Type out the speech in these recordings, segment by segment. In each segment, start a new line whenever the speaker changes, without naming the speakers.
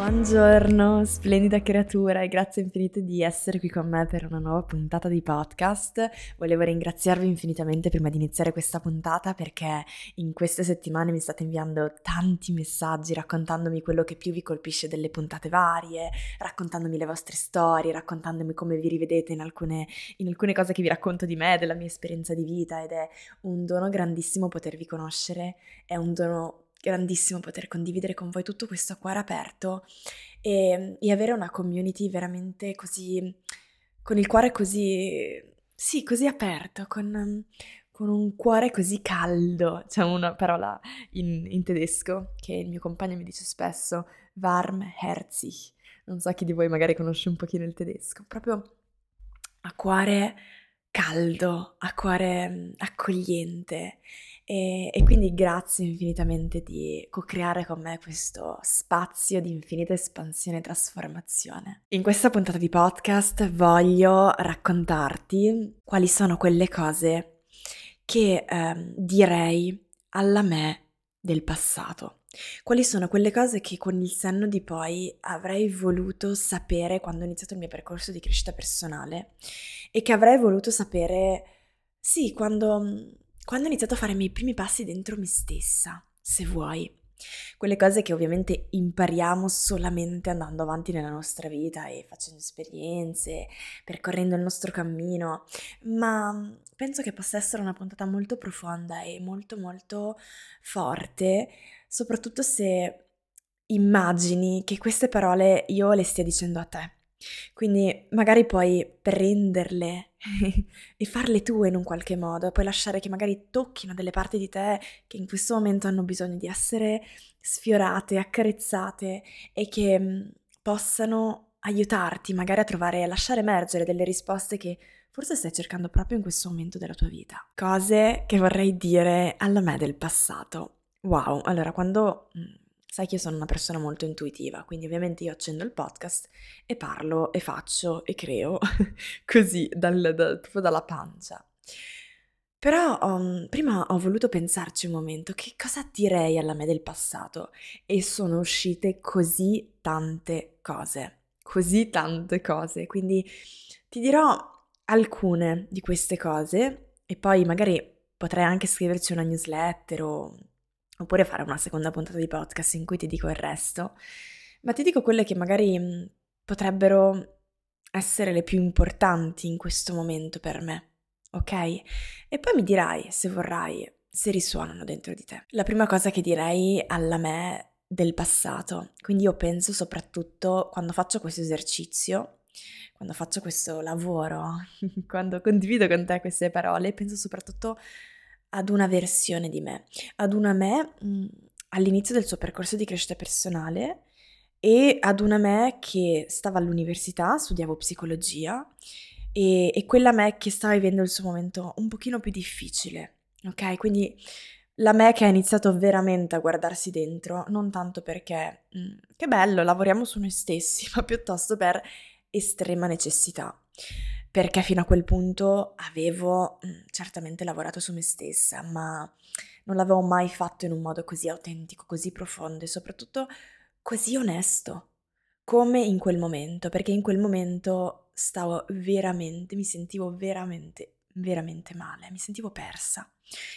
Buongiorno, splendida creatura e grazie infinite di essere qui con me per una nuova puntata di podcast. Volevo ringraziarvi infinitamente prima di iniziare questa puntata perché in queste settimane mi state inviando tanti messaggi raccontandomi quello che più vi colpisce delle puntate varie, raccontandomi le vostre storie, raccontandomi come vi rivedete in alcune, in alcune cose che vi racconto di me, della mia esperienza di vita ed è un dono grandissimo potervi conoscere, è un dono grandissimo poter condividere con voi tutto questo a cuore aperto e, e avere una community veramente così, con il cuore così, sì, così aperto, con, con un cuore così caldo. C'è una parola in, in, tedesco che il mio compagno mi dice spesso, warmherzig. Non so chi di voi magari conosce un pochino il tedesco, proprio a cuore caldo, a cuore accogliente. E, e, quindi grazie infinitamente di co-creare con me questo spazio di infinita espansione e trasformazione. In questa puntata di podcast voglio raccontarti quali sono quelle cose che eh, direi alla me del passato. Quali sono quelle cose che con il senno di poi avrei voluto sapere quando ho iniziato il mio percorso di crescita personale e che avrei voluto sapere, sì, quando quando ho iniziato a fare i miei primi passi dentro me stessa, se vuoi. Quelle cose che ovviamente impariamo solamente andando avanti nella nostra vita e facendo esperienze, percorrendo il nostro cammino, ma penso che possa essere una puntata molto profonda e molto molto forte, soprattutto se immagini che queste parole io le stia dicendo a te. Quindi magari puoi prenderle e farle tue in un qualche modo, puoi lasciare che magari tocchino delle parti di te che in questo momento hanno bisogno di essere sfiorate, accarezzate e che mm, possano aiutarti magari a trovare, a lasciare emergere delle risposte che forse stai cercando proprio in questo momento della tua vita. Cose che vorrei dire alla me del passato. Wow, allora quando mm, Sai che io sono una persona molto intuitiva, quindi ovviamente io accendo il podcast e parlo e faccio e creo così, dal, dal, proprio dalla pancia. Però um, prima ho voluto pensarci un momento, che cosa direi alla me del passato? E sono uscite così tante cose, così tante cose. Quindi ti dirò alcune di queste cose e poi magari potrei anche scriverci una newsletter o oppure fare una seconda puntata di podcast in cui ti dico il resto, ma ti dico quelle che magari potrebbero essere le più importanti in questo momento per me, ok? E poi mi dirai, se vorrai, se risuonano dentro di te. La prima cosa che direi alla me del passato, quindi io penso soprattutto quando faccio questo esercizio, quando faccio questo lavoro, quando condivido con te queste parole, penso soprattutto ad una versione di me, ad una me mh, mm, all'inizio del suo percorso di crescita personale e ad una me che stava all'università, studiavo psicologia e, e quella me che stava vivendo il suo momento un pochino più difficile, ok? Quindi la me che ha iniziato veramente a guardarsi dentro, non tanto perché mh, mm, che bello, lavoriamo su noi stessi, ma piuttosto per estrema necessità perché fino a quel punto avevo mm, certamente lavorato su me stessa, ma non l'avevo mai fatto in un modo così autentico, così profondo e soprattutto così onesto, come in quel momento, perché in quel momento stavo veramente, mi sentivo veramente, veramente male, mi sentivo persa.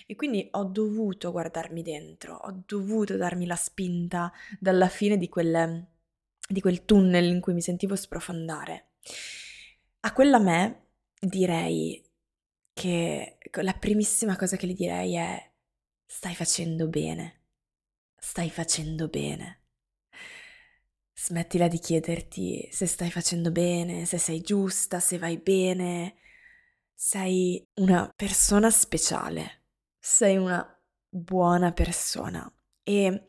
E quindi ho dovuto guardarmi dentro, ho dovuto darmi la spinta dalla fine di quel, di quel tunnel in cui mi sentivo sprofondare. A quella me direi che la primissima cosa che gli direi è stai facendo bene, stai facendo bene. Smettila di chiederti se stai facendo bene, se sei giusta, se vai bene. Sei una persona speciale, sei una buona persona e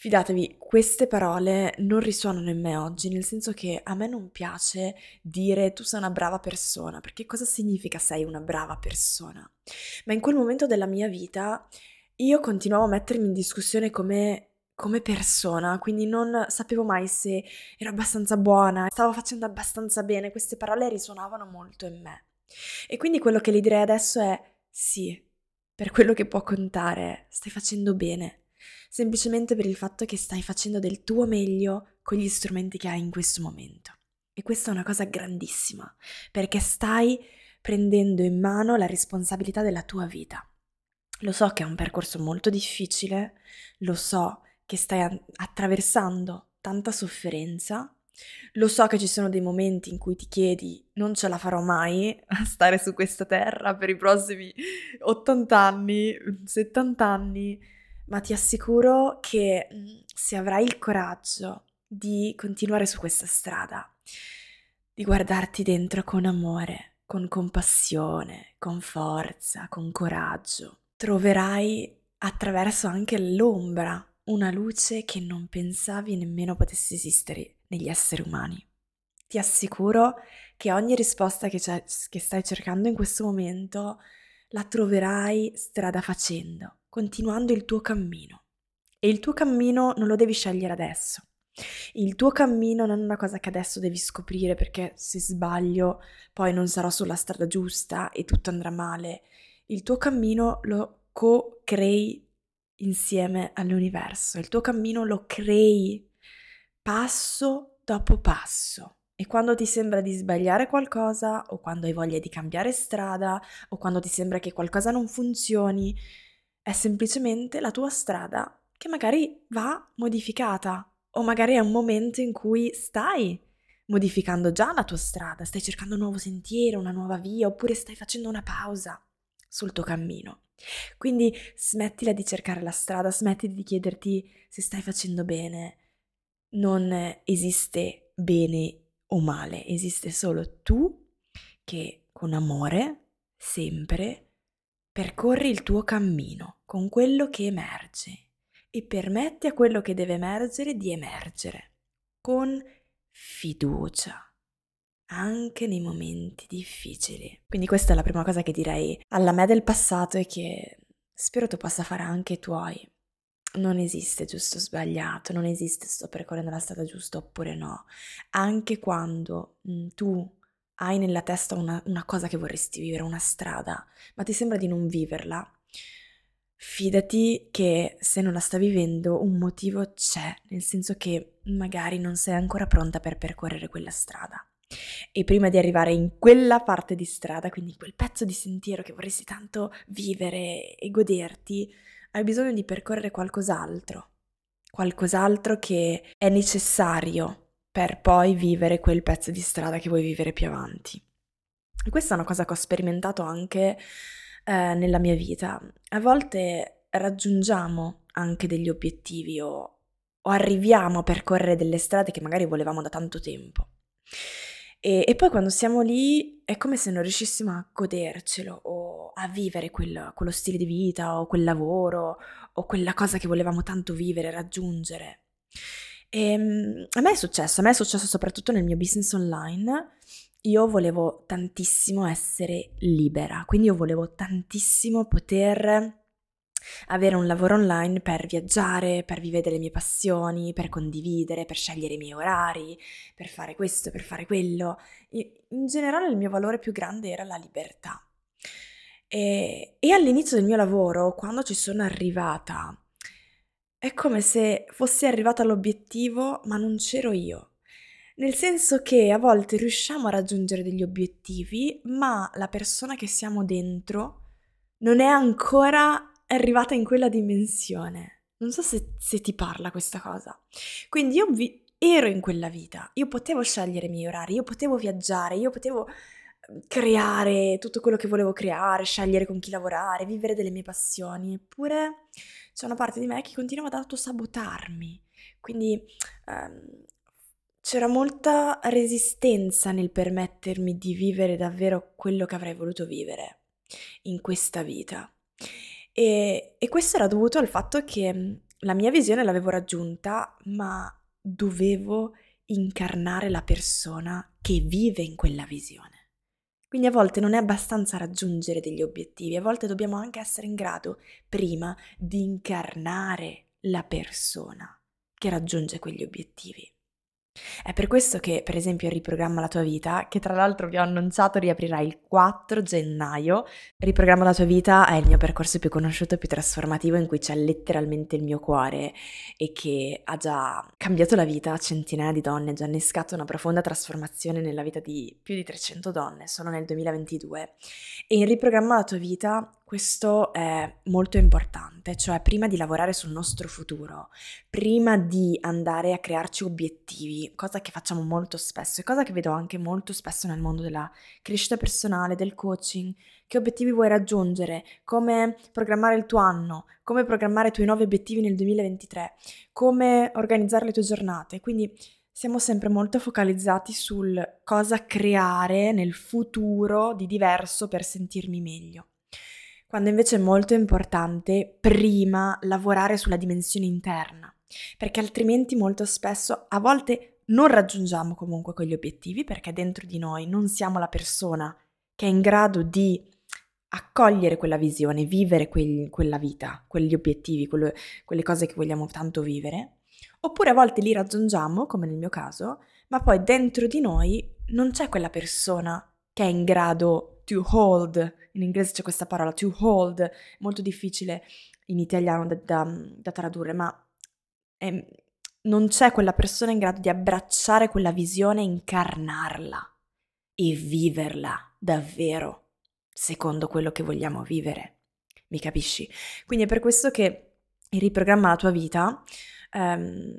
Fidatevi, queste parole non risuonano in me oggi, nel senso che a me non piace dire tu sei una brava persona, perché cosa significa sei una brava persona? Ma in quel momento della mia vita io continuavo a mettermi in discussione come come persona, quindi non sapevo mai se ero abbastanza buona, stavo facendo abbastanza bene, queste parole risuonavano molto in me. E quindi quello che le direi adesso è sì, per quello che può contare, stai facendo bene, semplicemente per il fatto che stai facendo del tuo meglio con gli strumenti che hai in questo momento. E questa è una cosa grandissima, perché stai prendendo in mano la responsabilità della tua vita. Lo so che è un percorso molto difficile, lo so che stai attraversando tanta sofferenza. Lo so che ci sono dei momenti in cui ti chiedi non ce la farò mai a stare su questa terra per i prossimi 80 anni, 70 anni, ma ti assicuro che mm, se avrai il coraggio di continuare su questa strada, di guardarti dentro con amore, con compassione, con forza, con coraggio, troverai attraverso anche l'ombra una luce che non pensavi nemmeno potesse esistere negli esseri umani. Ti assicuro che ogni risposta che, che stai cercando in questo momento la troverai strada facendo, continuando il tuo cammino. E il tuo cammino non lo devi scegliere adesso. Il tuo cammino non è una cosa che adesso devi scoprire perché se sbaglio poi non sarò sulla strada giusta e tutto andrà male. Il tuo cammino lo co-crei insieme all'universo. Il tuo cammino lo crei passo dopo passo. E quando ti sembra di sbagliare qualcosa, o quando hai voglia di cambiare strada, o quando ti sembra che qualcosa non funzioni, è semplicemente la tua strada che magari va modificata, o magari è un momento in cui stai modificando già la tua strada, stai cercando un nuovo sentiero, una nuova via, oppure stai facendo una pausa sul tuo cammino. Quindi smettila di cercare la strada, smetti di chiederti se stai facendo bene. Non esiste bene o male, esiste solo tu che con amore, sempre, percorri il tuo cammino con quello che emerge e permetti a quello che deve emergere di emergere con fiducia anche nei momenti difficili. Quindi questa è la prima cosa che direi alla me del passato e che spero tu possa fare anche i tuoi. Non esiste giusto o sbagliato, non esiste sto percorrendo la strada giusta oppure no. Anche quando mh, mm, tu hai nella testa una, una cosa che vorresti vivere, una strada, ma ti sembra di non viverla, fidati che se non la sta vivendo un motivo c'è, nel senso che magari non sei ancora pronta per percorrere quella strada. E prima di arrivare in quella parte di strada, quindi quel pezzo di sentiero che vorresti tanto vivere e goderti, hai bisogno di percorrere qualcos'altro, qualcos'altro che è necessario per poi vivere quel pezzo di strada che vuoi vivere più avanti. E questa è una cosa che ho sperimentato anche eh, nella mia vita. A volte raggiungiamo anche degli obiettivi o, o arriviamo a percorrere delle strade che magari volevamo da tanto tempo. E, e, poi quando siamo lì è come se non riuscissimo a godercelo o a vivere quel, quello stile di vita o quel lavoro o quella cosa che volevamo tanto vivere, raggiungere. E, ehm, a me è successo, a me è successo soprattutto nel mio business online. Io volevo tantissimo essere libera, quindi io volevo tantissimo poter avere un lavoro online per viaggiare, per vivere le mie passioni, per condividere, per scegliere i miei orari, per fare questo, per fare quello. In generale il mio valore più grande era la libertà. E, e all'inizio del mio lavoro, quando ci sono arrivata, è come se fossi arrivata all'obiettivo, ma non c'ero io. Nel senso che a volte riusciamo a raggiungere degli obiettivi, ma la persona che siamo dentro non è ancora arrivata in quella dimensione. Non so se, se ti parla questa cosa. Quindi io vi, ero in quella vita, io potevo scegliere i miei orari, io potevo viaggiare, io potevo ehm, creare tutto quello che volevo creare, scegliere con chi lavorare, vivere delle mie passioni, eppure c'è una parte di me che continuava ad autosabotarmi. Quindi um, c'era molta resistenza nel permettermi di vivere davvero quello che avrei voluto vivere in questa vita. E, e questo era dovuto al fatto che mm, la mia visione l'avevo raggiunta, ma dovevo incarnare la persona che vive in quella visione. Quindi a volte non è abbastanza raggiungere degli obiettivi, a volte dobbiamo anche essere in grado prima di incarnare la persona che raggiunge quegli obiettivi. È per questo che, per esempio, Riprogramma la tua vita, che tra l'altro vi ho annunciato riaprirà il 4 gennaio, Riprogramma la tua vita è il mio percorso più conosciuto e più trasformativo in cui c'è letteralmente il mio cuore e che ha già cambiato la vita a centinaia di donne, già innescato una profonda trasformazione nella vita di più di 300 donne solo nel 2022. E in Riprogramma la tua vita questo è molto importante, cioè prima di lavorare sul nostro futuro, prima di andare a crearci obiettivi, cosa che facciamo molto spesso e cosa che vedo anche molto spesso nel mondo della crescita personale, del coaching, che obiettivi vuoi raggiungere, come programmare il tuo anno, come programmare i tuoi nuovi obiettivi nel 2023, come organizzare le tue giornate. Quindi siamo sempre molto focalizzati sul cosa creare nel futuro di diverso per sentirmi meglio quando invece è molto importante prima lavorare sulla dimensione interna, perché altrimenti molto spesso a volte non raggiungiamo comunque quegli obiettivi perché dentro di noi non siamo la persona che è in grado di accogliere quella visione, vivere quel, quella vita, quegli obiettivi, quello, quelle cose che vogliamo tanto vivere, oppure a volte li raggiungiamo, come nel mio caso, ma poi dentro di noi non c'è quella persona che è in grado to hold in inglese c'è questa parola to hold, molto difficile in italiano da, da, da tradurre, ma è, non c'è quella persona in grado di abbracciare quella visione, incarnarla e viverla davvero secondo quello che vogliamo vivere. Mi capisci? Quindi è per questo che il riprogramma la tua vita um,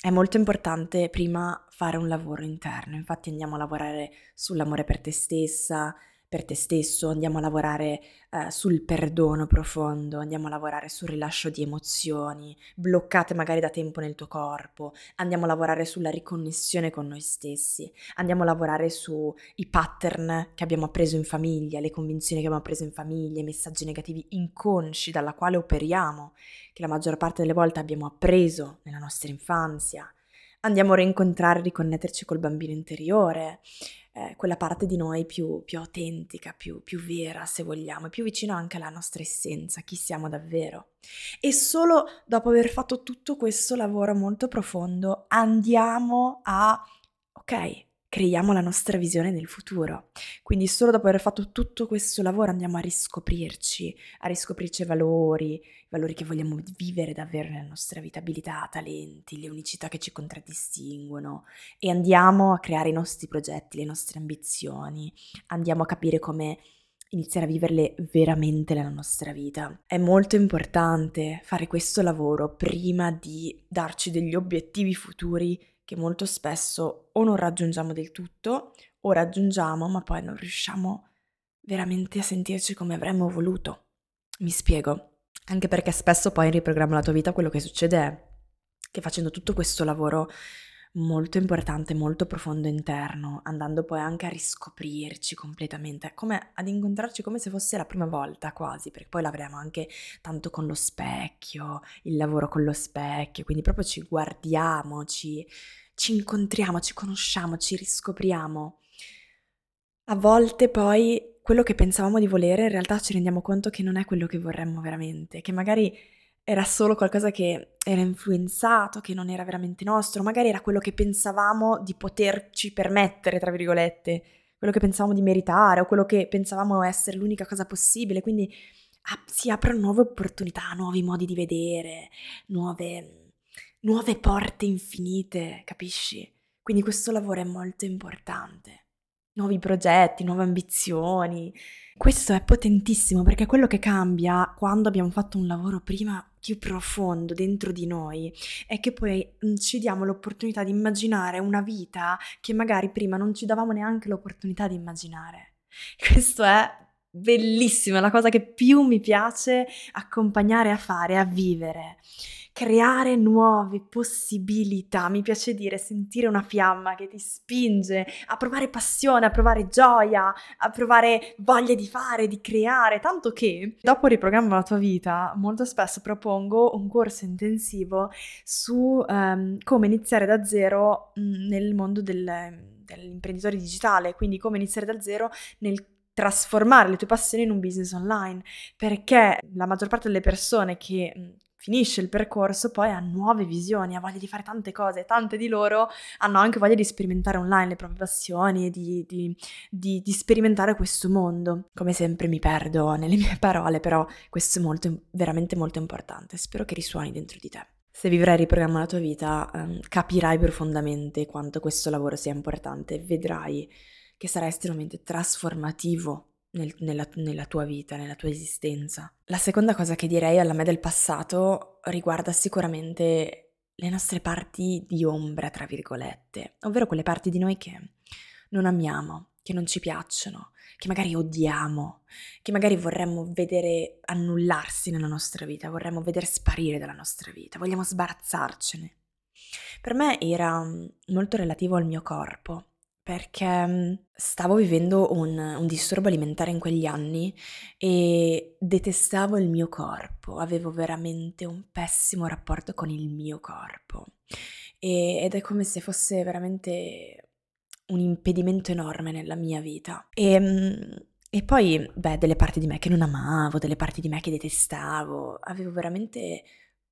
è molto importante prima fare un lavoro interno. Infatti andiamo a lavorare sull'amore per te stessa, per te stesso, andiamo a lavorare eh, sul perdono profondo, andiamo a lavorare sul rilascio di emozioni bloccate magari da tempo nel tuo corpo, andiamo a lavorare sulla riconnessione con noi stessi, andiamo a lavorare sui pattern che abbiamo appreso in famiglia, le convinzioni che abbiamo appreso in famiglia, i messaggi negativi inconsci dalla quale operiamo, che la maggior parte delle volte abbiamo appreso nella nostra infanzia. Andiamo a rincontrare e riconnetterci col bambino interiore, eh, quella parte di noi più, più autentica, più, più vera se vogliamo, più vicino anche alla nostra essenza, chi siamo davvero. E solo dopo aver fatto tutto questo lavoro molto profondo andiamo a, ok, creiamo la nostra visione del futuro. Quindi solo dopo aver fatto tutto questo lavoro andiamo a riscoprirci, a riscoprirci i valori, i valori che vogliamo vivere davvero nella nostra vita, abilità, talenti, le unicità che ci contraddistinguono e andiamo a creare i nostri progetti, le nostre ambizioni, andiamo a capire come iniziare a viverle veramente nella nostra vita. È molto importante fare questo lavoro prima di darci degli obiettivi futuri che molto spesso o non raggiungiamo del tutto o raggiungiamo ma poi non riusciamo veramente a sentirci come avremmo voluto. Mi spiego. Anche perché spesso poi in riprogramma la tua vita quello che succede è che facendo tutto questo lavoro molto importante, molto profondo interno, andando poi anche a riscoprirci completamente, come ad incontrarci come se fosse la prima volta quasi, perché poi l'avremo anche tanto con lo specchio, il lavoro con lo specchio, quindi proprio ci guardiamo, ci, ci incontriamo, ci conosciamo, ci riscopriamo. A volte poi quello che pensavamo di volere in realtà ci rendiamo conto che non è quello che vorremmo veramente, che magari era solo qualcosa che era influenzato, che non era veramente nostro, magari era quello che pensavamo di poterci permettere, tra virgolette, quello che pensavamo di meritare o quello che pensavamo essere l'unica cosa possibile, quindi ah, si aprono nuove opportunità, nuovi modi di vedere, nuove, nuove porte infinite, capisci? Quindi questo lavoro è molto importante. Nuovi progetti, nuove ambizioni. Questo è potentissimo perché quello che cambia quando abbiamo fatto un lavoro prima più profondo dentro di noi è che poi mm, ci diamo l'opportunità di immaginare una vita che magari prima non ci davamo neanche l'opportunità di immaginare. Questo è bellissimo, è la cosa che più mi piace accompagnare a fare, a vivere creare nuove possibilità. Mi piace dire sentire una fiamma che ti spinge a provare passione, a provare gioia, a provare voglia di fare, di creare, tanto che dopo riprogramma la tua vita, molto spesso propongo un corso intensivo su um, come iniziare da zero mh, nel mondo del, dell'imprenditore digitale, quindi come iniziare da zero nel trasformare le tue passioni in un business online, perché la maggior parte delle persone che finisce il percorso poi ha nuove visioni, ha voglia di fare tante cose, tante di loro hanno anche voglia di sperimentare online le proprie passioni, di, di, di, di sperimentare questo mondo. Come sempre mi perdo nelle mie parole, però questo è molto, veramente molto importante, spero che risuoni dentro di te. Se vivrai riprogramma la tua vita, um, capirai profondamente quanto questo lavoro sia importante, vedrai che sarà estremamente trasformativo nel, nella, nella, tua vita, nella tua esistenza. La seconda cosa che direi alla me del passato riguarda sicuramente le nostre parti di ombra, tra virgolette, ovvero quelle parti di noi che non amiamo, che non ci piacciono, che magari odiamo, che magari vorremmo vedere annullarsi nella nostra vita, vorremmo vedere sparire dalla nostra vita, vogliamo sbarazzarcene. Per me era molto relativo al mio corpo, perché mhmm, stavo vivendo un un disturbo alimentare in quegli anni e detestavo il mio corpo, avevo veramente un pessimo rapporto con il mio corpo, ed è come se fosse veramente un impedimento enorme nella mia vita. Ehm, e poi, beh, delle parti di me che non amavo, delle parti di me che detestavo, avevo veramente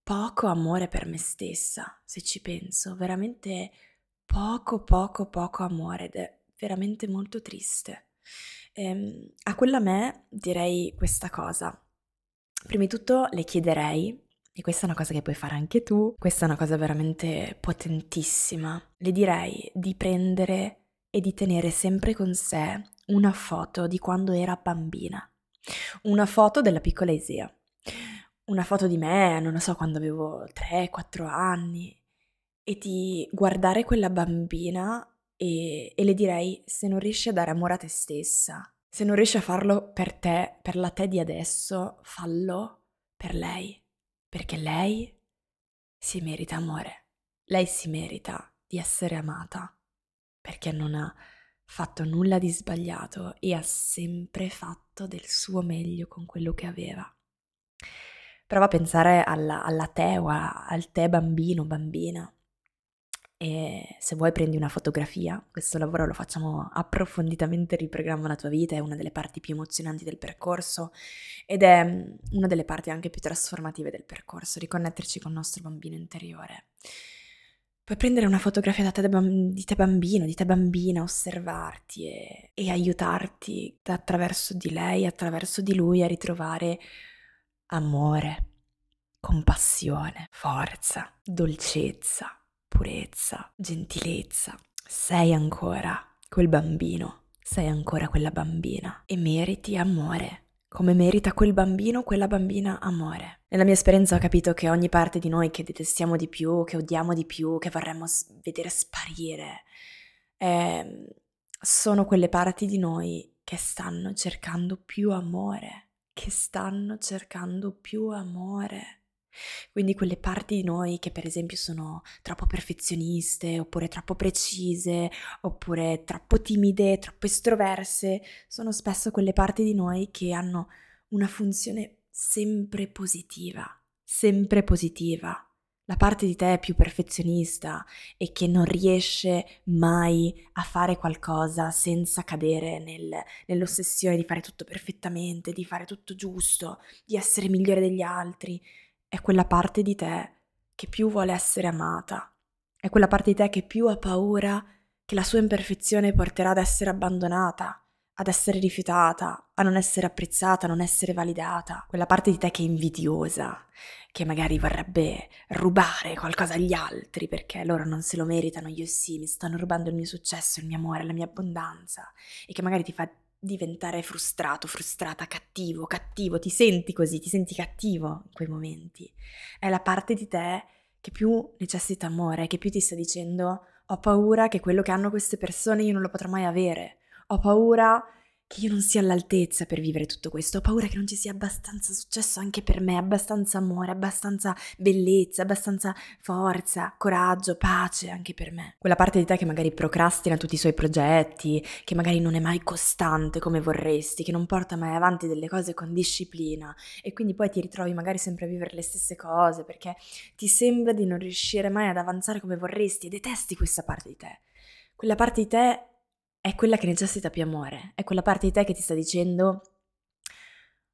poco amore per me stessa, se ci penso, veramente poco, poco, poco amore ed è veramente molto triste. Ehm, a quella me direi questa cosa. Prima di tutto le chiederei, e questa è una cosa che puoi fare anche tu, questa è una cosa veramente potentissima, le direi di prendere e di tenere sempre con sé una foto di quando era bambina, una foto della piccola Isia, una foto di me, non lo so, quando avevo 3-4 anni, e di guardare quella bambina e, e le direi se non riesci a dare amore a te stessa, se non riesci a farlo per te, per la te di adesso, fallo per lei, perché lei si merita amore, lei si merita di essere amata, perché non ha fatto nulla di sbagliato e ha sempre fatto del suo meglio con quello che aveva. Prova a pensare alla, alla te o a, al te bambino, bambina, e se vuoi prendi una fotografia, questo lavoro lo facciamo approfonditamente, riprogramma la tua vita, è una delle parti più emozionanti del percorso ed è mm, una delle parti anche più trasformative del percorso, riconnetterci con il nostro bambino interiore. Puoi prendere una fotografia te di te bambino, di te bambina, osservarti e, e aiutarti attraverso di lei, attraverso di lui a ritrovare amore, compassione, forza, dolcezza purezza, gentilezza. Sei ancora quel bambino, sei ancora quella bambina e meriti amore. Come merita quel bambino, quella bambina amore. Nella mia esperienza ho capito che ogni parte di noi che detestiamo di più, che odiamo di più, che vorremmo vedere sparire, eh, sono quelle parti di noi che stanno cercando più amore, che stanno cercando più amore. Quindi quelle parti di noi che per esempio sono troppo perfezioniste, oppure troppo precise, oppure troppo timide, troppo estroverse, sono spesso quelle parti di noi che hanno una funzione sempre positiva, sempre positiva. La parte di te più perfezionista e che non riesce mai a fare qualcosa senza cadere nel, nell'ossessione di fare tutto perfettamente, di fare tutto giusto, di essere migliore degli altri, è quella parte di te che più vuole essere amata, è quella parte di te che più ha paura che la sua imperfezione porterà ad essere abbandonata, ad essere rifiutata, a non essere apprezzata, a non essere validata, quella parte di te che è invidiosa, che magari vorrebbe rubare qualcosa agli altri perché loro non se lo meritano, io sì, mi stanno rubando il mio successo, il mio amore, la mia abbondanza e che magari ti fa diventare frustrato, frustrata, cattivo, cattivo, ti senti così, ti senti cattivo in quei momenti. È la parte di te che più necessita amore, che più ti sta dicendo ho paura che quello che hanno queste persone io non lo potrò mai avere, ho paura che io non sia all'altezza per vivere tutto questo, ho paura che non ci sia abbastanza successo anche per me, abbastanza amore, abbastanza bellezza, abbastanza forza, coraggio, pace anche per me. Quella parte di te che magari procrastina tutti i suoi progetti, che magari non è mai costante come vorresti, che non porta mai avanti delle cose con disciplina e quindi poi ti ritrovi magari sempre a vivere le stesse cose perché ti sembra di non riuscire mai ad avanzare come vorresti e detesti questa parte di te. Quella parte di te è quella che necessita più amore, è quella parte di te che ti sta dicendo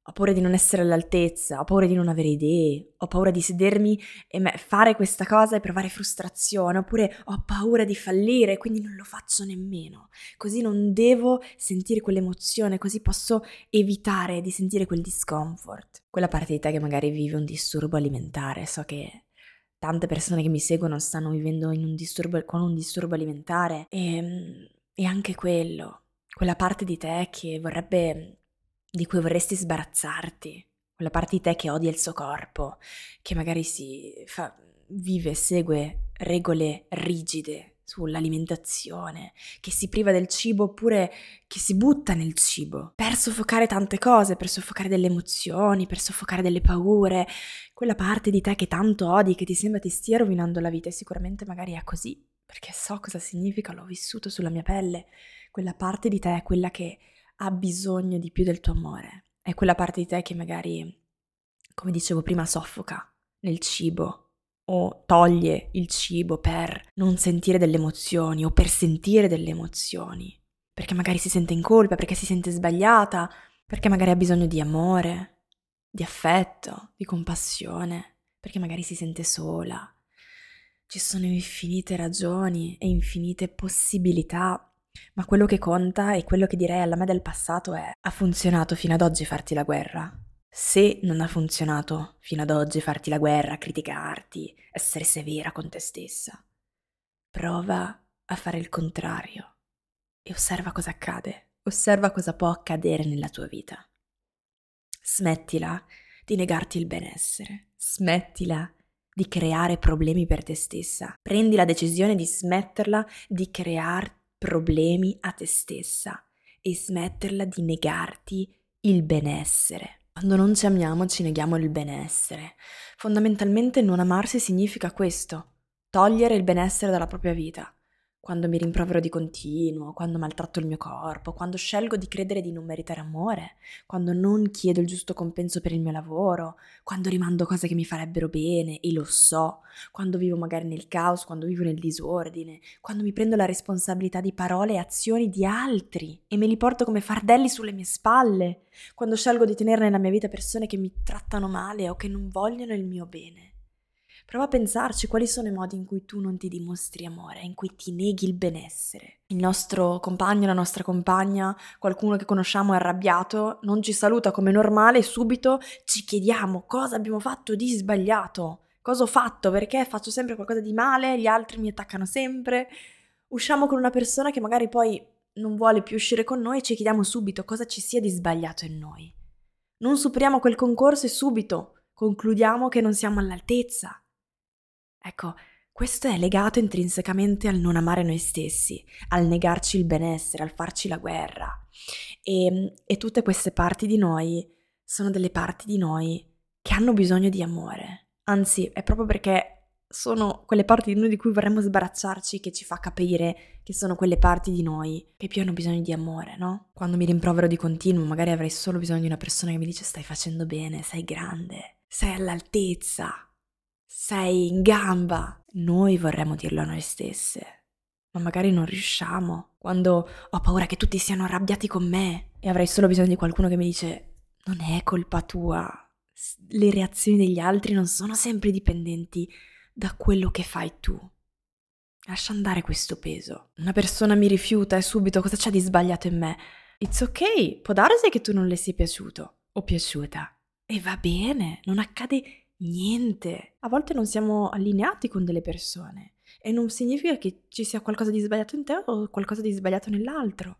ho paura di non essere all'altezza, ho paura di non avere idee, ho paura di sedermi e fare questa cosa e provare frustrazione, oppure ho paura di fallire, quindi non lo faccio nemmeno. Così non devo sentire quell'emozione, così posso evitare di sentire quel discomfort. Quella parte di te che magari vive un disturbo alimentare, so che tante persone che mi seguono stanno vivendo un disturbo, con un disturbo alimentare e, e anche quello, quella parte di te che vorrebbe di cui vorresti sbarazzarti, quella parte di te che odia il suo corpo, che magari si fa, vive, segue regole rigide sull'alimentazione, che si priva del cibo oppure che si butta nel cibo per soffocare tante cose, per soffocare delle emozioni, per soffocare delle paure, quella parte di te che tanto odi, che ti sembra ti stia rovinando la vita e sicuramente magari è così, perché so cosa significa, l'ho vissuto sulla mia pelle, quella parte di te è quella che ha bisogno di più del tuo amore. È quella parte di te che magari, come dicevo prima, soffoca nel cibo o toglie il cibo per non sentire delle emozioni o per sentire delle emozioni, perché magari si sente in colpa, perché si sente sbagliata, perché magari ha bisogno di amore, di affetto, di compassione, perché magari si sente sola. Ci sono infinite ragioni e infinite possibilità ma quello che conta e quello che direi alla me del passato è ha funzionato fino ad oggi farti la guerra? Se non ha funzionato fino ad oggi farti la guerra, criticarti, essere severa con te stessa, prova a fare il contrario e osserva cosa accade, osserva cosa può accadere nella tua vita. Smettila di negarti il benessere, smettila di creare problemi per te stessa, prendi la decisione di smetterla di creare problemi a te stessa e smetterla di negarti il benessere. Quando non ci amiamo ci neghiamo il benessere. Fondamentalmente non amarsi significa questo, togliere il benessere dalla propria vita quando mi rimprovero di continuo, quando maltratto il mio corpo, quando scelgo di credere di non meritare amore, quando non chiedo il giusto compenso per il mio lavoro, quando rimando cose che mi farebbero bene e lo so, quando vivo magari nel caos, quando vivo nel disordine, quando mi prendo la responsabilità di parole e azioni di altri e me li porto come fardelli sulle mie spalle, quando scelgo di tenere nella mia vita persone che mi trattano male o che non vogliono il mio bene. Prova a pensarci quali sono i modi in cui tu non ti dimostri amore, in cui ti neghi il benessere. Il nostro compagno, la nostra compagna, qualcuno che conosciamo è arrabbiato, non ci saluta come normale e subito ci chiediamo cosa abbiamo fatto di sbagliato, cosa ho fatto, perché faccio sempre qualcosa di male, gli altri mi attaccano sempre. Usciamo con una persona che magari poi non vuole più uscire con noi e ci chiediamo subito cosa ci sia di sbagliato in noi. Non superiamo quel concorso e subito concludiamo che non siamo all'altezza, Ecco, questo è legato intrinsecamente al non amare noi stessi, al negarci il benessere, al farci la guerra. E, e tutte queste parti di noi sono delle parti di noi che hanno bisogno di amore. Anzi, è proprio perché sono quelle parti di noi di cui vorremmo sbarazzarci che ci fa capire che sono quelle parti di noi che più hanno bisogno di amore, no? Quando mi rimprovero di continuo, magari avrei solo bisogno di una persona che mi dice stai facendo bene, sei grande, sei all'altezza, sei in gamba. Noi vorremmo dirlo a noi stesse, ma magari non riusciamo. Quando ho paura che tutti siano arrabbiati con me e avrei solo bisogno di qualcuno che mi dice non è colpa tua. Le reazioni degli altri non sono sempre dipendenti da quello che fai tu. Lascia andare questo peso. Una persona mi rifiuta e subito cosa c'è di sbagliato in me? It's ok, può darsi che tu non le sia piaciuto o piaciuta. E va bene, non accade niente. A volte non siamo allineati con delle persone e non significa che ci sia qualcosa di sbagliato in te o qualcosa di sbagliato nell'altro.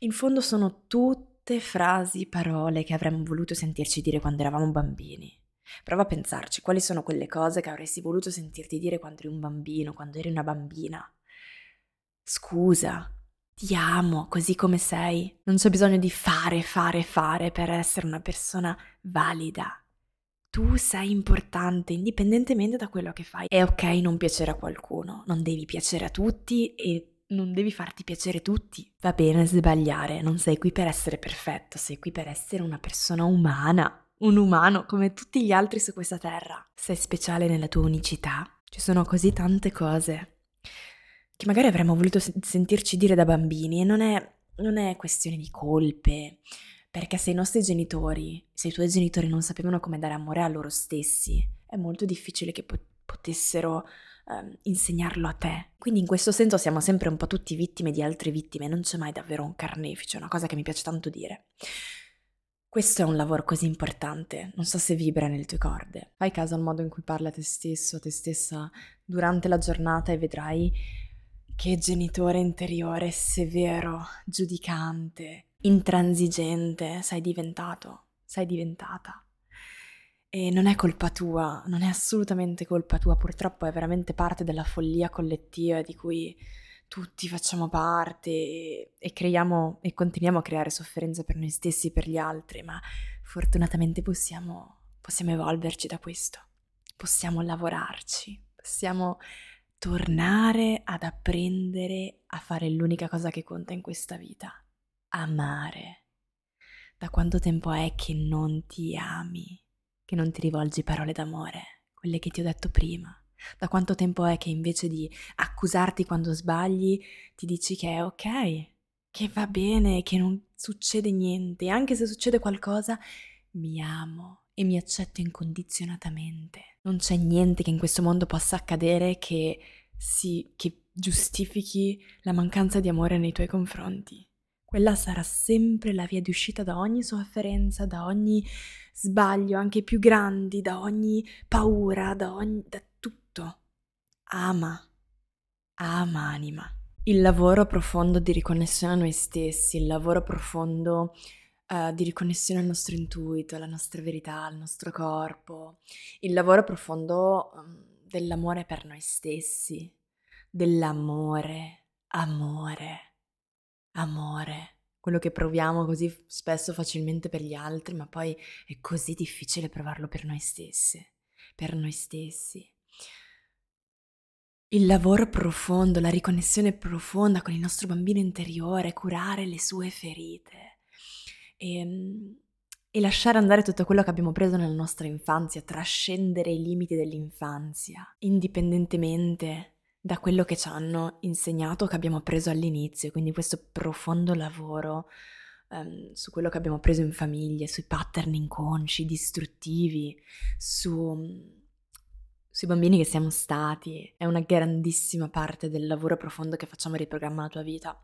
In fondo sono tutte frasi, parole che avremmo voluto sentirci dire quando eravamo bambini. Prova a pensarci, quali sono quelle cose che avresti voluto sentirti dire quando eri un bambino, quando eri una bambina. Scusa, ti amo così come sei. Non c'è bisogno di fare, fare, fare per essere una persona valida. Tu sei importante indipendentemente da quello che fai. È ok non piacere a qualcuno, non devi piacere a tutti e non devi farti piacere tutti. Va bene sbagliare, non sei qui per essere perfetto, sei qui per essere una persona umana, un umano come tutti gli altri su questa terra. Sei speciale nella tua unicità. Ci sono così tante cose che magari avremmo voluto sentirci dire da bambini e non è, non è questione di colpe, Perché se i nostri genitori, se i tuoi genitori non sapevano come dare amore a loro stessi, è molto difficile che potessero um, insegnarlo a te. Quindi in questo senso siamo sempre un po' tutti vittime di altre vittime, non c'è mai davvero un carnefice, una cosa che mi piace tanto dire. Questo è un lavoro così importante, non so se vibra nelle tue corde. Fai caso al modo in cui parli a te stesso, a te stessa durante la giornata e vedrai che genitore interiore severo, giudicante, intransigente sei diventato, sei diventata. E non è colpa tua, non è assolutamente colpa tua, purtroppo è veramente parte della follia collettiva di cui tutti facciamo parte e, creiamo e continuiamo a creare sofferenza per noi stessi e per gli altri, ma fortunatamente possiamo, possiamo evolverci da questo, possiamo lavorarci, possiamo tornare ad apprendere a fare l'unica cosa che conta in questa vita, amare. Da quanto tempo è che non ti ami, che non ti rivolgi parole d'amore, quelle che ti ho detto prima? Da quanto tempo è che invece di accusarti quando sbagli, ti dici che è ok, che va bene, che non succede niente, anche se succede qualcosa, mi amo e mi accetto incondizionatamente. Non c'è niente che in questo mondo possa accadere che, si, che giustifichi la mancanza di amore nei tuoi confronti. Quella sarà sempre la via di uscita da ogni sofferenza, da ogni sbaglio, anche più grandi, da ogni paura, da, ogni, da ama, ama anima. Il lavoro profondo di riconnessione a noi stessi, il lavoro profondo uh, di riconnessione al nostro intuito, alla nostra verità, al nostro corpo, il lavoro profondo um, dell'amore per noi stessi, dell'amore, amore, amore quello che proviamo così spesso facilmente per gli altri, ma poi è così difficile provarlo per noi stessi, per noi stessi. Il lavoro profondo, la riconnessione profonda con il nostro bambino interiore, curare le sue ferite e, ehm, e lasciare andare tutto quello che abbiamo preso nella nostra infanzia, trascendere i limiti dell'infanzia, indipendentemente da quello che ci hanno insegnato, che abbiamo appreso all'inizio, quindi questo profondo lavoro um, su quello che abbiamo preso in famiglia, sui pattern inconsci, distruttivi, su sui bambini che siamo stati, è una grandissima parte del lavoro profondo che facciamo a Riprogramma la tua vita.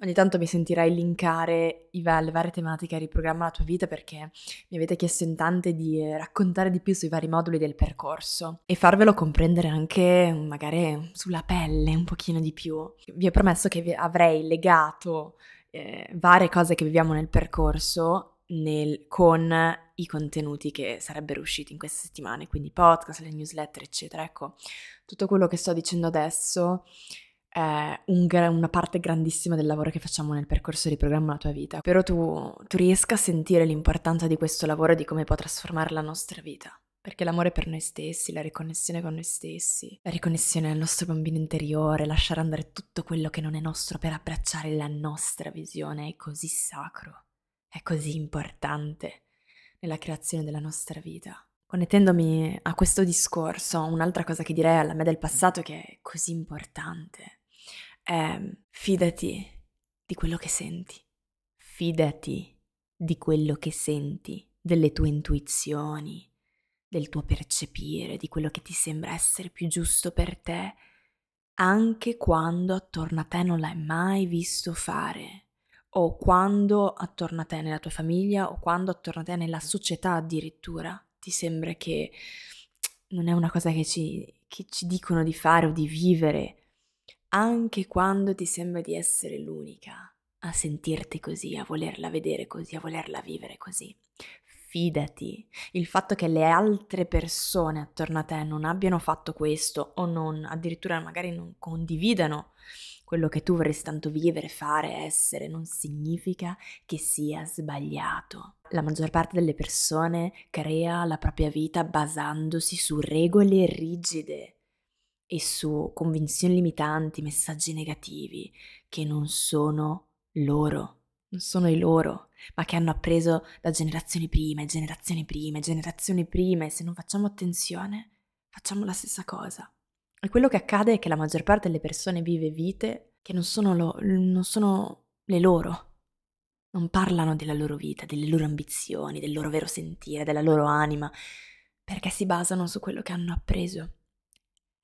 Ogni tanto mi sentirai linkare le varie tematiche a Riprogramma la tua vita perché mi avete chiesto in tante di raccontare di più sui vari moduli del percorso e farvelo comprendere anche magari sulla pelle un pochino di più. Vi ho promesso che avrei legato eh, varie cose che viviamo nel percorso nel, con i contenuti che sarebbero usciti in queste settimane, quindi podcast, le newsletter, eccetera. Ecco, tutto quello che sto dicendo adesso è un, una parte grandissima del lavoro che facciamo nel percorso di programma La tua vita. Però tu, tu riesca a sentire l'importanza di questo lavoro e di come può trasformare la nostra vita. Perché l'amore per noi stessi, la riconnessione con noi stessi, la riconnessione al nostro bambino interiore, lasciare andare tutto quello che non è nostro per abbracciare la nostra visione è così sacro è così importante nella creazione della nostra vita. Connettendomi a questo discorso, un'altra cosa che direi alla me del passato che è così importante è fidati di quello che senti, fidati di quello che senti, delle tue intuizioni, del tuo percepire, di quello che ti sembra essere più giusto per te, anche quando attorno a te non l'hai mai visto fare o quando attorno a te nella tua famiglia o quando attorno a te nella società addirittura ti sembra che non è una cosa che ci, che ci dicono di fare o di vivere, anche quando ti sembra di essere l'unica a sentirti così, a volerla vedere così, a volerla vivere così. Fidati, il fatto che le altre persone attorno a te non abbiano fatto questo o non addirittura magari non condividano quello che tu vorresti tanto vivere, fare, essere, non significa che sia sbagliato. La maggior parte delle persone crea la propria vita basandosi su regole rigide e su convinzioni limitanti, messaggi negativi che non sono loro, non sono i loro, ma che hanno appreso da generazioni prime, generazioni prime, generazioni prime se non facciamo attenzione facciamo la stessa cosa. E quello che accade è che la maggior parte delle persone vive vite che non sono, lo, non sono le loro, non parlano della loro vita, delle loro ambizioni, del loro vero sentire, della loro anima, perché si basano su quello che hanno appreso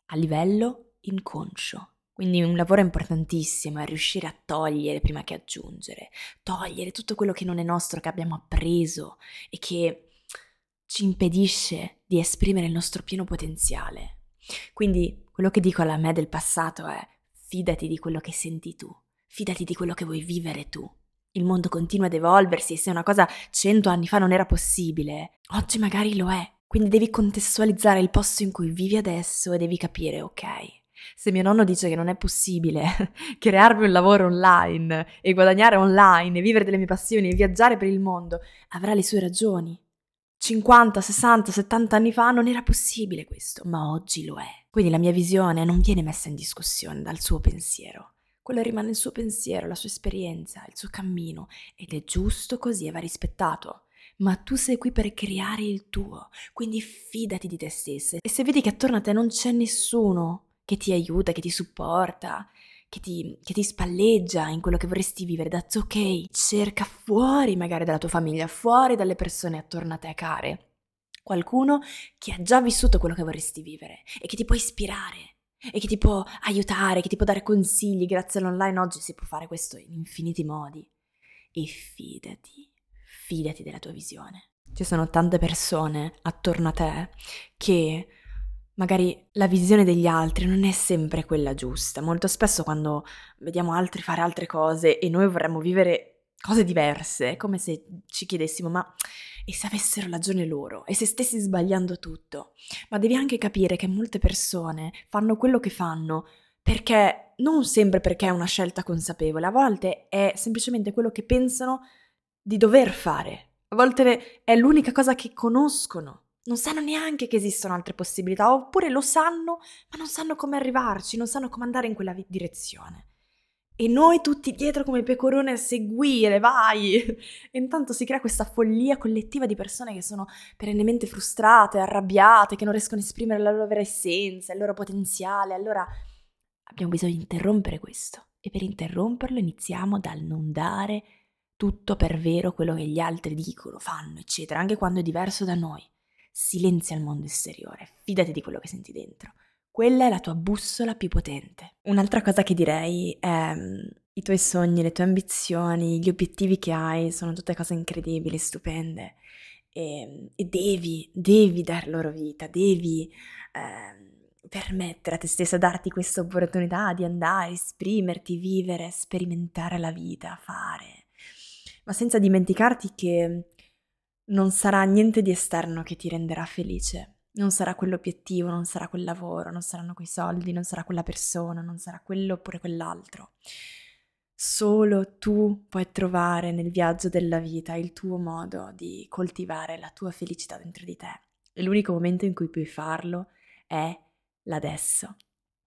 a livello inconscio. Quindi un lavoro importantissimo è riuscire a togliere prima che aggiungere, togliere tutto quello che non è nostro, che abbiamo appreso e che ci impedisce di esprimere il nostro pieno potenziale. Quindi quello che dico alla me del passato è fidati di quello che senti tu, fidati di quello che vuoi vivere tu. Il mondo continua ad evolversi e se una cosa cento anni fa non era possibile, oggi magari lo è. Quindi devi contestualizzare il posto in cui vivi adesso e devi capire, ok, se mio nonno dice che non è possibile crearmi un lavoro online e guadagnare online e vivere delle mie passioni e viaggiare per il mondo, avrà le sue ragioni. 50, 60, 70 anni fa non era possibile questo, ma oggi lo è. Quindi la mia visione non viene messa in discussione dal suo pensiero. Quello rimane il suo pensiero, la sua esperienza, il suo cammino ed è giusto così e va rispettato. Ma tu sei qui per creare il tuo, quindi fidati di te stessa. E se vedi che attorno a te non c'è nessuno che ti aiuta, che ti supporta, che ti, che ti, spalleggia in quello che vorresti vivere, that's ok. Cerca fuori magari dalla tua famiglia, fuori dalle persone attorno a te care. Qualcuno che ha già vissuto quello che vorresti vivere e che ti può ispirare e che ti può aiutare, che ti può dare consigli. Grazie all'online oggi si può fare questo in infiniti modi. E fidati, fidati della tua visione. Ci sono tante persone attorno a te che magari la visione degli altri non è sempre quella giusta. Molto spesso quando vediamo altri fare altre cose e noi vorremmo vivere cose diverse, è come se ci chiedessimo ma e se avessero ragione loro e se stessi sbagliando tutto. Ma devi anche capire che molte persone fanno quello che fanno perché non sempre perché è una scelta consapevole, a volte è semplicemente quello che pensano di dover fare. A volte è l'unica cosa che conoscono non sanno neanche che esistono altre possibilità, oppure lo sanno, ma non sanno come arrivarci, non sanno come andare in quella direzione. E noi tutti dietro come pecorone a seguire, vai! E intanto si crea questa follia collettiva di persone che sono perennemente frustrate, arrabbiate, che non riescono a esprimere la loro vera essenza, il loro potenziale. Allora abbiamo bisogno di interrompere questo. E per interromperlo iniziamo dal non dare tutto per vero quello che gli altri dicono, fanno, eccetera, anche quando è diverso da noi silenzia il mondo esteriore, fidati di quello che senti dentro. Quella è la tua bussola più potente. Un'altra cosa che direi è mm, i tuoi sogni, le tue ambizioni, gli obiettivi che hai sono tutte cose incredibili, stupende e, e devi, devi dar loro vita, devi eh, permettere a te stessa, darti questa opportunità di andare, esprimerti, vivere, sperimentare la vita, fare, ma senza dimenticarti che non sarà niente di esterno che ti renderà felice. Non sarà quell'obiettivo, non sarà quel lavoro, non saranno quei soldi, non sarà quella persona, non sarà quello oppure quell'altro. Solo tu puoi trovare nel viaggio della vita il tuo modo di coltivare la tua felicità dentro di te. E l'unico momento in cui puoi farlo è l'adesso.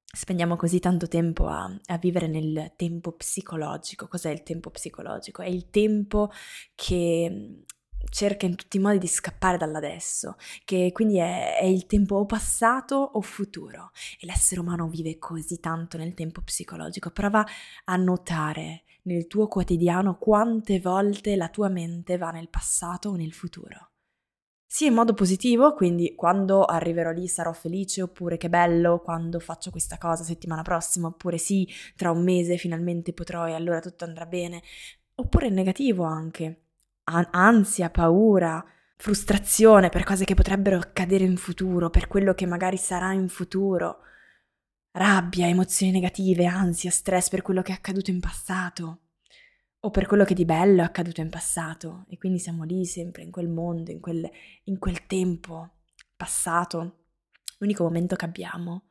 Spendiamo così tanto tempo a, a, vivere nel tempo psicologico. Cos'è il tempo psicologico? È il tempo che cerca in tutti i modi di scappare dall'adesso, che quindi è, è, il tempo o passato o futuro. E l'essere umano vive così tanto nel tempo psicologico. Prova a notare nel tuo quotidiano quante volte la tua mente va nel passato o nel futuro. Sia in modo positivo, quindi quando arriverò lì sarò felice, oppure che bello quando faccio questa cosa settimana prossima, oppure sì, tra un mese finalmente potrò e allora tutto andrà bene, oppure negativo anche ansia, paura, frustrazione per cose che potrebbero accadere in futuro, per quello che magari sarà in futuro, rabbia, emozioni negative, ansia, stress per quello che è accaduto in passato o per quello che di bello è accaduto in passato e quindi siamo lì sempre in quel mondo, in quel, in quel tempo passato. L'unico momento che abbiamo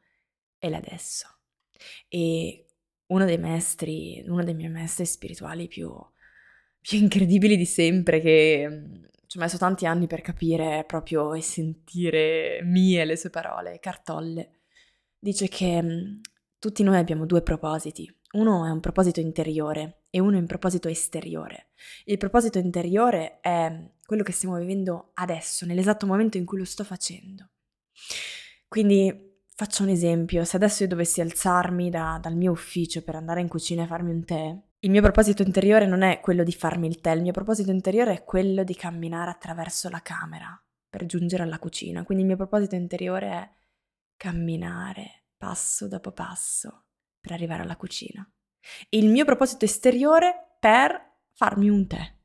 è l'adesso. E uno dei maestri, uno dei miei maestri spirituali più, più incredibili di sempre che ci ho messo tanti anni per capire proprio e sentire mie le sue parole, Cartolle. Dice che mm, tutti noi abbiamo due propositi. Uno è un proposito interiore e uno è un proposito esteriore. Il proposito interiore è quello che stiamo vivendo adesso, nell'esatto momento in cui lo sto facendo. Quindi faccio un esempio, se adesso io dovessi alzarmi da, dal mio ufficio per andare in cucina e farmi un tè, Il mio proposito interiore non è quello di farmi il tè, il mio proposito interiore è quello di camminare attraverso la camera per giungere alla cucina. Quindi il mio proposito interiore è camminare passo dopo passo per arrivare alla cucina. E il mio proposito esteriore per farmi un tè.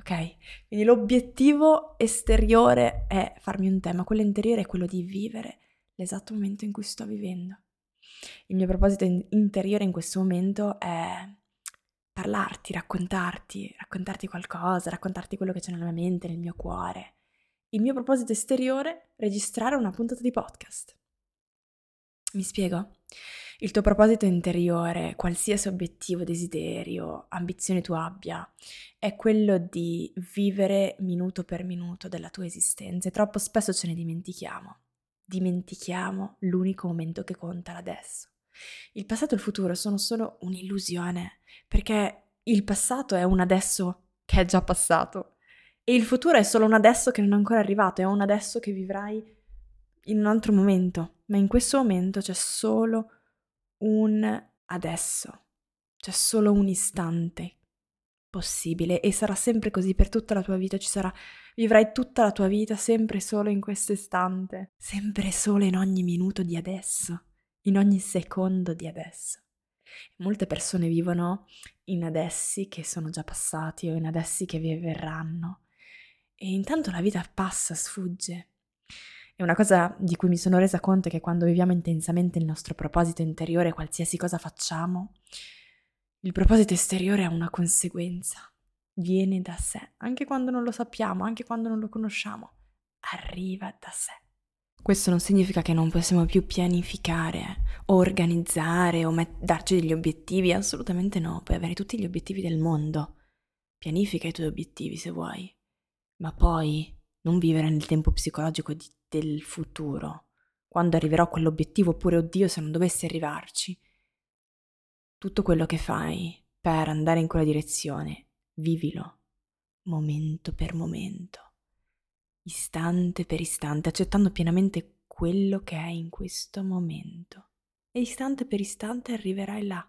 Ok? Quindi l'obiettivo esteriore è farmi un tè, ma quello interiore è quello di vivere l'esatto momento in cui sto vivendo. Il mio proposito interiore in questo momento è parlarti, raccontarti, raccontarti qualcosa, raccontarti quello che c'è nella mia mente, nel mio cuore. Il mio proposito esteriore, registrare una puntata di podcast. Mi spiego? Il tuo proposito interiore, qualsiasi obiettivo, desiderio, ambizione tu abbia, è quello di vivere minuto per minuto della tua esistenza e troppo spesso ce ne dimentichiamo. Dimentichiamo l'unico momento che conta l'adesso. Il passato e il futuro sono solo un'illusione, perché il passato è un adesso che è già passato e il futuro è solo un adesso che non è ancora arrivato, è un adesso che vivrai in un altro momento, ma in questo momento c'è solo un adesso, c'è solo un istante possibile e sarà sempre così per tutta la tua vita, ci sarà vivrai tutta la tua vita sempre solo in questo istante, sempre solo in ogni minuto di adesso in ogni secondo di adesso. Molte persone vivono in adessi che sono già passati o in adessi che vi verranno e intanto la vita passa, sfugge. E una cosa di cui mi sono resa conto è che quando viviamo intensamente il nostro proposito interiore, qualsiasi cosa facciamo, il proposito esteriore ha una conseguenza, viene da sé, anche quando non lo sappiamo, anche quando non lo conosciamo, arriva da sé. Questo non significa che non possiamo più pianificare o organizzare o met- darci degli obiettivi, assolutamente no, puoi avere tutti gli obiettivi del mondo. Pianifica i tuoi obiettivi se vuoi, ma poi non vivere nel tempo psicologico di- del futuro, quando arriverò quell'obiettivo oppure oddio se non dovessi arrivarci. Tutto quello che fai per andare in quella direzione, vivilo, momento per momento istante per istante, accettando pienamente quello che è in questo momento. E istante per istante arriverai là.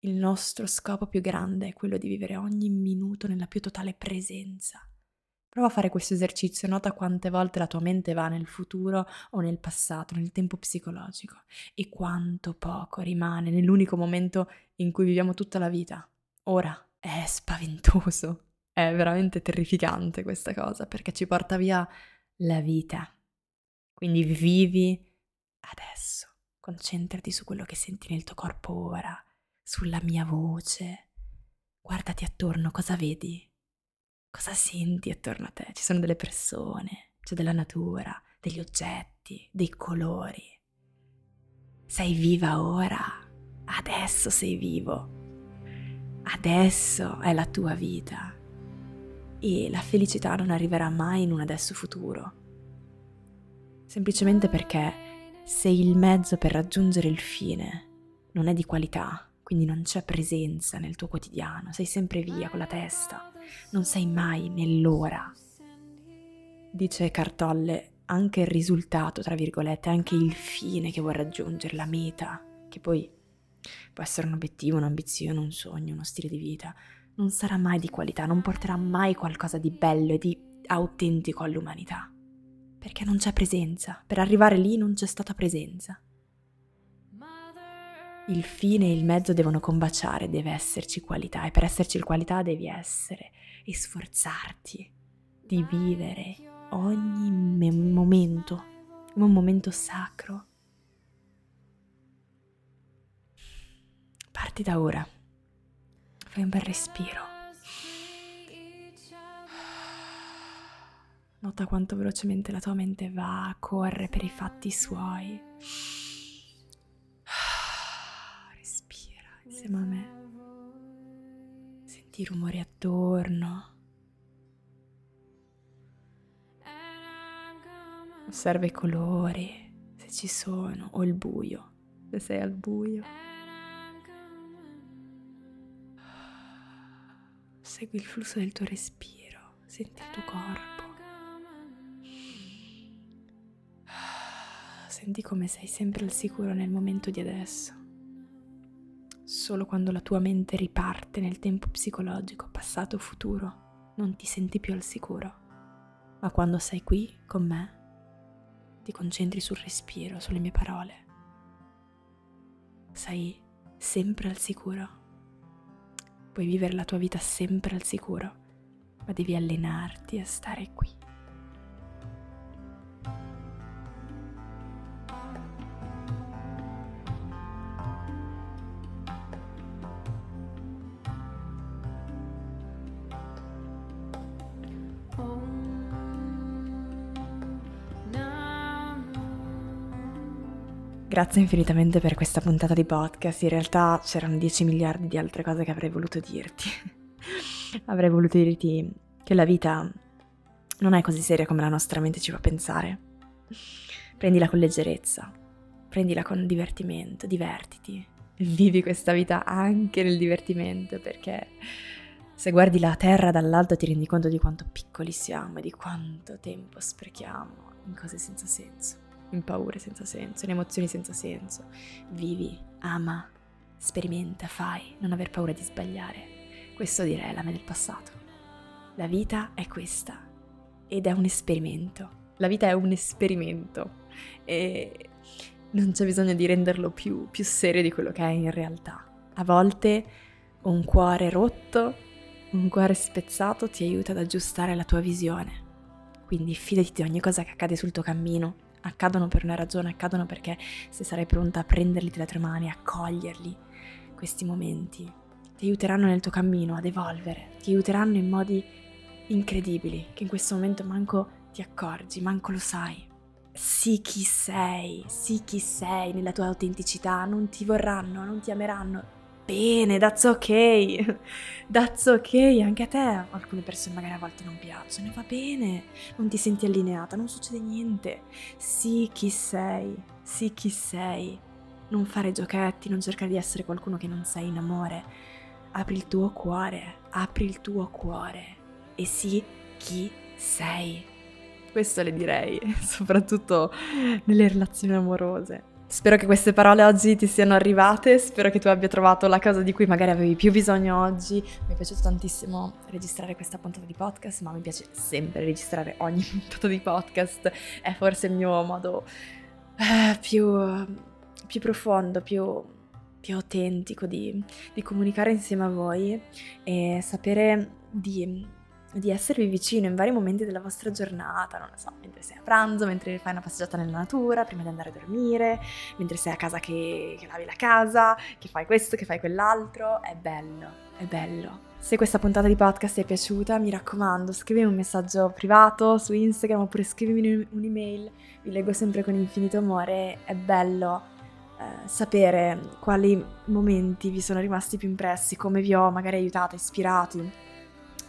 Il nostro scopo più grande è quello di vivere ogni minuto nella più totale presenza. Prova a fare questo esercizio, nota quante volte la tua mente va nel futuro o nel passato, nel tempo psicologico, e quanto poco rimane nell'unico momento in cui viviamo tutta la vita. Ora è spaventoso, è veramente terrificante questa cosa perché ci porta via la vita. Quindi vivi adesso, concentrati su quello che senti nel tuo corpo ora, sulla mia voce. Guardati attorno, cosa vedi? Cosa senti attorno a te? Ci sono delle persone, c'è della natura, degli oggetti, dei colori. Sei viva ora, adesso sei vivo. Adesso è la tua vita e la felicità non arriverà mai in un adesso futuro. Semplicemente perché se il mezzo per raggiungere il fine non è di qualità, quindi non c'è presenza nel tuo quotidiano, sei sempre via con la testa, non sei mai nell'ora. Dice Cartolle, anche il risultato, tra virgolette, anche il fine che vuoi raggiungere, la meta, che poi può essere un obiettivo, un'ambizione, un sogno, uno stile di vita, non sarà mai di qualità, non porterà mai qualcosa di bello e di autentico all'umanità. Perché non c'è presenza. Per arrivare lì non c'è stata presenza. Il fine e il mezzo devono combaciare, deve esserci qualità e per esserci qualità devi essere e sforzarti di vivere ogni me- momento come un momento sacro. Parti da ora. Fai un bel respiro. Nota quanto velocemente la tua mente va, corre per i fatti suoi. Respira insieme a me. Senti i rumori attorno. Osserva i colori, se ci sono, o il buio, se sei al buio. Segui il flusso del tuo respiro, senti il tuo corpo. Senti come sei sempre al sicuro nel momento di adesso. solo quando la tua mente riparte nel tempo psicologico, passato o futuro, non ti senti più al sicuro. Ma quando sei qui con me, ti concentri sul respiro, sulle mie parole. Sei sempre al sicuro. Puoi vivere la tua vita sempre al sicuro, ma devi allenarti a stare qui. Grazie infinitamente per questa puntata di podcast. In realtà c'erano 10 miliardi di altre cose che avrei voluto dirti. avrei voluto dirti che la vita non è così seria come la nostra mente ci fa pensare. Prendila con leggerezza, prendila con divertimento, divertiti. Vivi questa vita anche nel divertimento perché se guardi la terra dall'alto ti rendi conto di quanto piccoli siamo e di quanto tempo sprechiamo in cose senza senso in paure senza senso, in emozioni senza senso. Vivi, ama, sperimenta, fai, non aver paura di sbagliare. Questo direi è la me del passato. La vita è questa ed è un esperimento. La vita è un esperimento e non c'è bisogno di renderlo più, più serio di quello che è in realtà. A volte un cuore rotto, un cuore spezzato ti aiuta ad aggiustare la tua visione. Quindi fidati di ogni cosa che accade sul tuo cammino accadono per una ragione, accadono perché se sarai pronta a prenderli tra le tue mani, a coglierli, questi momenti ti aiuteranno nel tuo cammino ad evolvere, ti aiuteranno in modi incredibili che in questo momento manco ti accorgi, manco lo sai. Sii chi sei, sii chi sei nella tua autenticità, non ti vorranno, non ti ameranno, bene, that's ok, that's ok, anche a te. Alcune persone magari a volte non piacciono, va bene, non ti senti allineata, non succede niente, sii chi sei, sii chi sei, non fare giochetti, non cercare di essere qualcuno che non sei in amore, apri il tuo cuore, apri il tuo cuore e sii chi sei. Questo le direi, soprattutto nelle relazioni amorose. Spero che queste parole oggi ti siano arrivate, spero che tu abbia trovato la cosa di cui magari avevi più bisogno oggi. Mi è piaciuto tantissimo registrare questa puntata di podcast, ma mi piace sempre registrare ogni puntata di podcast. È forse il mio modo eh, più, più, profondo, più, più autentico di, di comunicare insieme a voi e sapere di di esservi vicino in vari momenti della vostra giornata, non lo so, mentre sei a pranzo, mentre fai una passeggiata nella natura, prima di andare a dormire, mentre sei a casa che, che lavi la casa, che fai questo, che fai quell'altro, è bello, è bello. Se questa puntata di podcast ti è piaciuta, mi raccomando, scrivimi un messaggio privato su Instagram oppure scrivimi un'email, vi leggo sempre con infinito amore, è bello eh, sapere quali momenti vi sono rimasti più impressi, come vi ho magari aiutato, ispirati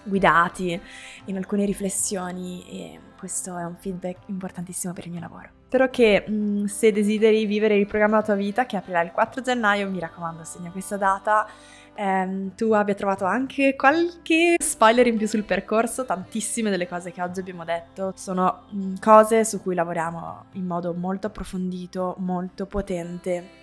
guidati in alcune riflessioni e questo è un feedback importantissimo per il mio lavoro. Spero che mh, mm, se desideri vivere il programma della tua vita che aprirà il 4 gennaio, mi raccomando segna questa data, ehm, tu abbia trovato anche qualche spoiler in più sul percorso, tantissime delle cose che oggi abbiamo detto sono mh, mm, cose su cui lavoriamo in modo molto approfondito, molto potente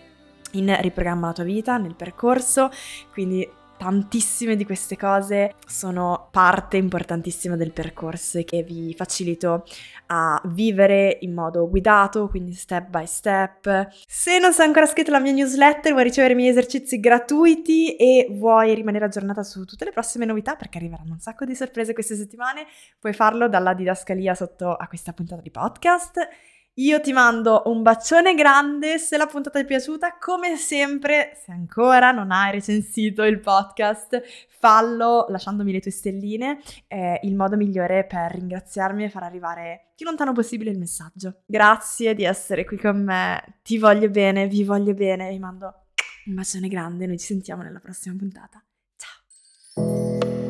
in riprogramma la tua vita, nel percorso, quindi tantissime di queste cose sono parte importantissima del percorso che vi facilito a vivere in modo guidato, quindi step by step. Se non sei ancora iscritto alla mia newsletter, vuoi ricevere i miei esercizi gratuiti e vuoi rimanere aggiornata su tutte le prossime novità, perché arriveranno un sacco di sorprese queste settimane, puoi farlo dalla didascalia sotto a questa puntata di podcast. Io ti mando un bacione grande, se la puntata ti è piaciuta, come sempre, se ancora non hai recensito il podcast, fallo lasciandomi le tue stelline, è il modo migliore per ringraziarmi e far arrivare più lontano possibile il messaggio. Grazie di essere qui con me, ti voglio bene, vi voglio bene, vi mando un bacione grande, noi ci sentiamo nella prossima puntata. Ciao!